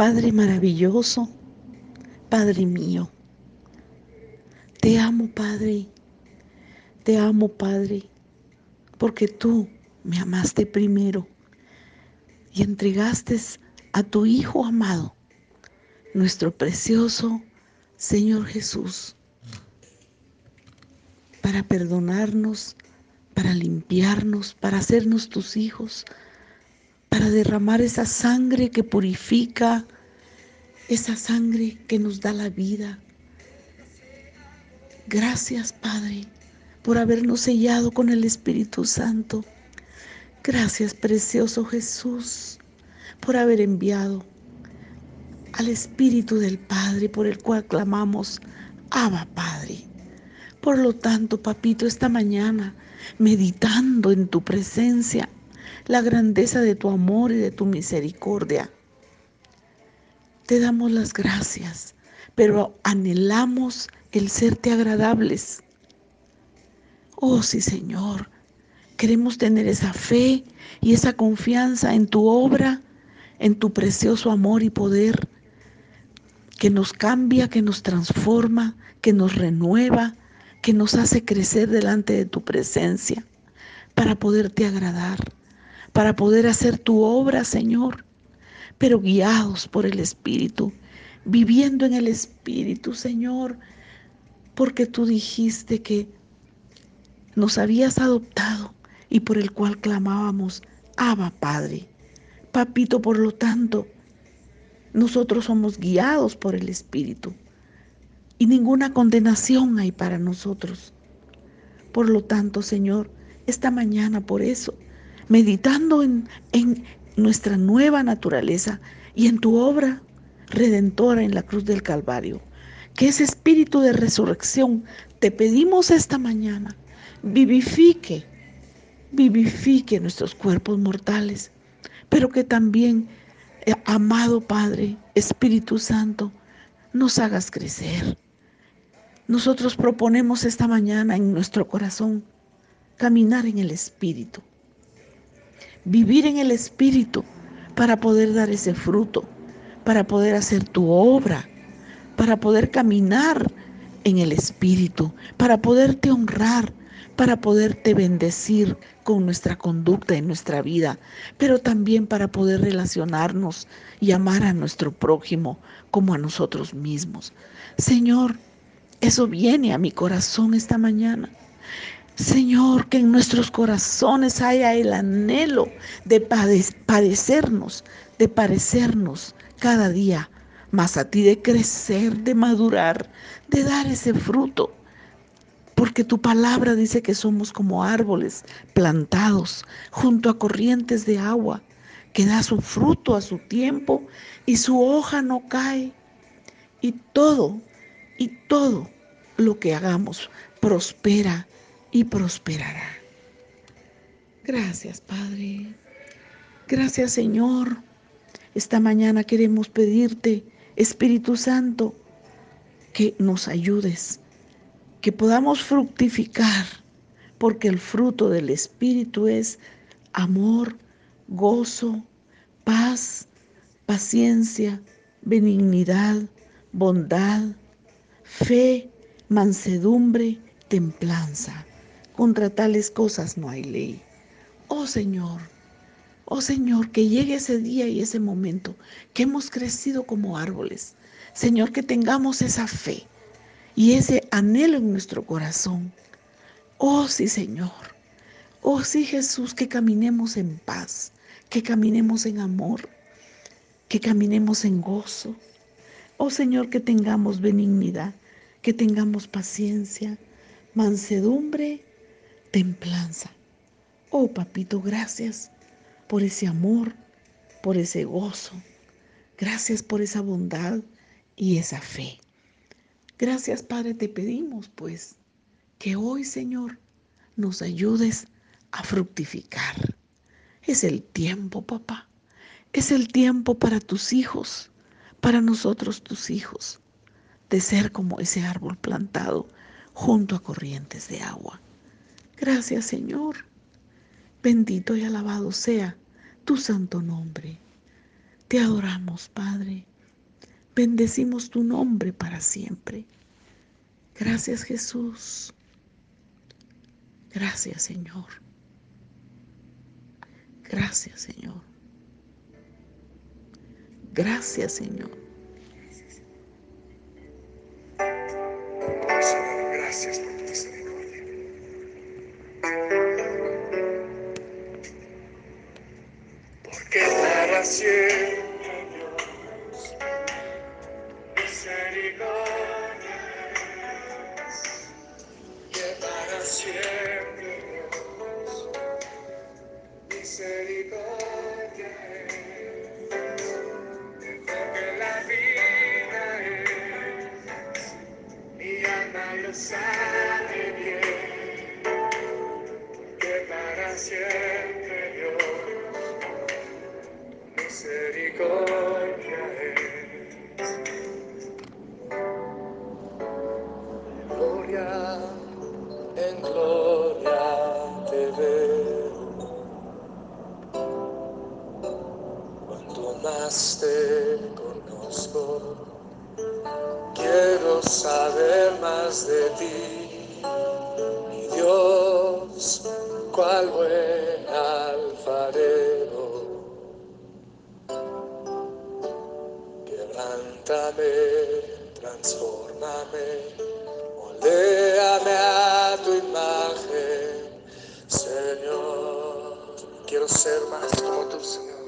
Padre maravilloso, Padre mío, te amo, Padre, te amo, Padre, porque tú me amaste primero y entregaste a tu Hijo amado, nuestro precioso Señor Jesús, para perdonarnos, para limpiarnos, para hacernos tus hijos, para derramar esa sangre que purifica, esa sangre que nos da la vida. Gracias, Padre, por habernos sellado con el Espíritu Santo. Gracias, precioso Jesús, por haber enviado al Espíritu del Padre por el cual clamamos, Abba Padre. Por lo tanto, papito, esta mañana, meditando en tu presencia, la grandeza de tu amor y de tu misericordia, te damos las gracias, pero anhelamos el serte agradables. Oh sí, Señor, queremos tener esa fe y esa confianza en tu obra, en tu precioso amor y poder que nos cambia, que nos transforma, que nos renueva, que nos hace crecer delante de tu presencia para poderte agradar, para poder hacer tu obra, Señor, pero guiados por el Espíritu, viviendo en el Espíritu, Señor, porque tú dijiste que nos habías adoptado y por el cual clamábamos, Abba Padre. Papito, por lo tanto, nosotros somos guiados por el Espíritu y ninguna condenación hay para nosotros. Por lo tanto, Señor, esta mañana por eso, meditando en, en nuestra nueva naturaleza y en tu obra redentora en la cruz del Calvario, que ese espíritu de resurrección te pedimos esta mañana, vivifique, vivifique nuestros cuerpos mortales, pero que también eh, amado Padre, Espíritu Santo, nos hagas crecer. Nosotros proponemos esta mañana en nuestro corazón caminar en el Espíritu, vivir en el Espíritu para poder dar ese fruto, para poder hacer tu obra, para poder caminar en el Espíritu, para poderte honrar, para poderte bendecir con nuestra conducta en nuestra vida, pero también para poder relacionarnos y amar a nuestro prójimo como a nosotros mismos. Señor, eso viene a mi corazón esta mañana. Señor, que en nuestros corazones haya el anhelo de padecernos, de parecernos cada día más a ti, de crecer, de madurar, de dar ese fruto porque tu palabra dice que somos como árboles plantados junto a corrientes de agua, que da su fruto a su tiempo y su hoja no cae. Y todo, y todo lo que hagamos prospera y prosperará. Gracias, Padre. Gracias, Señor. Esta mañana queremos pedirte, Espíritu Santo, que nos ayudes que podamos fructificar, porque el fruto del Espíritu es amor, gozo, paz, paciencia, benignidad, bondad, fe, mansedumbre, templanza. Contra tales cosas no hay ley. Oh Señor, oh Señor, que llegue ese día y ese momento, que hemos crecido como árboles. Señor, que tengamos esa fe y ese anhelo en nuestro corazón. Oh sí, Señor. Oh sí, Jesús, que caminemos en paz, que caminemos en amor, que caminemos en gozo. Oh Señor, que tengamos benignidad, que tengamos paciencia, mansedumbre, templanza. Oh Papito, gracias por ese amor, por ese gozo. Gracias por esa bondad y esa fe. Gracias, Padre, te pedimos pues que hoy, Señor, nos ayudes a fructificar. Es el tiempo, papá. Es el tiempo para tus hijos, para nosotros tus hijos, de ser como ese árbol plantado junto a corrientes de agua. Gracias, Señor. Bendito y alabado sea tu santo nombre. Te adoramos, Padre. Bendecimos tu nombre para siempre. Gracias Jesús. Gracias Señor. Gracias Señor. Gracias Señor. Gracias por tu para siempre Dios, misericordia. Que para siempre Dios, misericordia. Porque la vida es, mi alma lo sabe bien. Que para siempre misericordia. Gloria, en gloria te veo. Cuanto más te conozco, quiero saber más de ti. Mi Dios, cual buen alfarero. Quebrántame, transfórmame, moldéame a tu imagen, Señor. Quiero ser más como tú, Señor.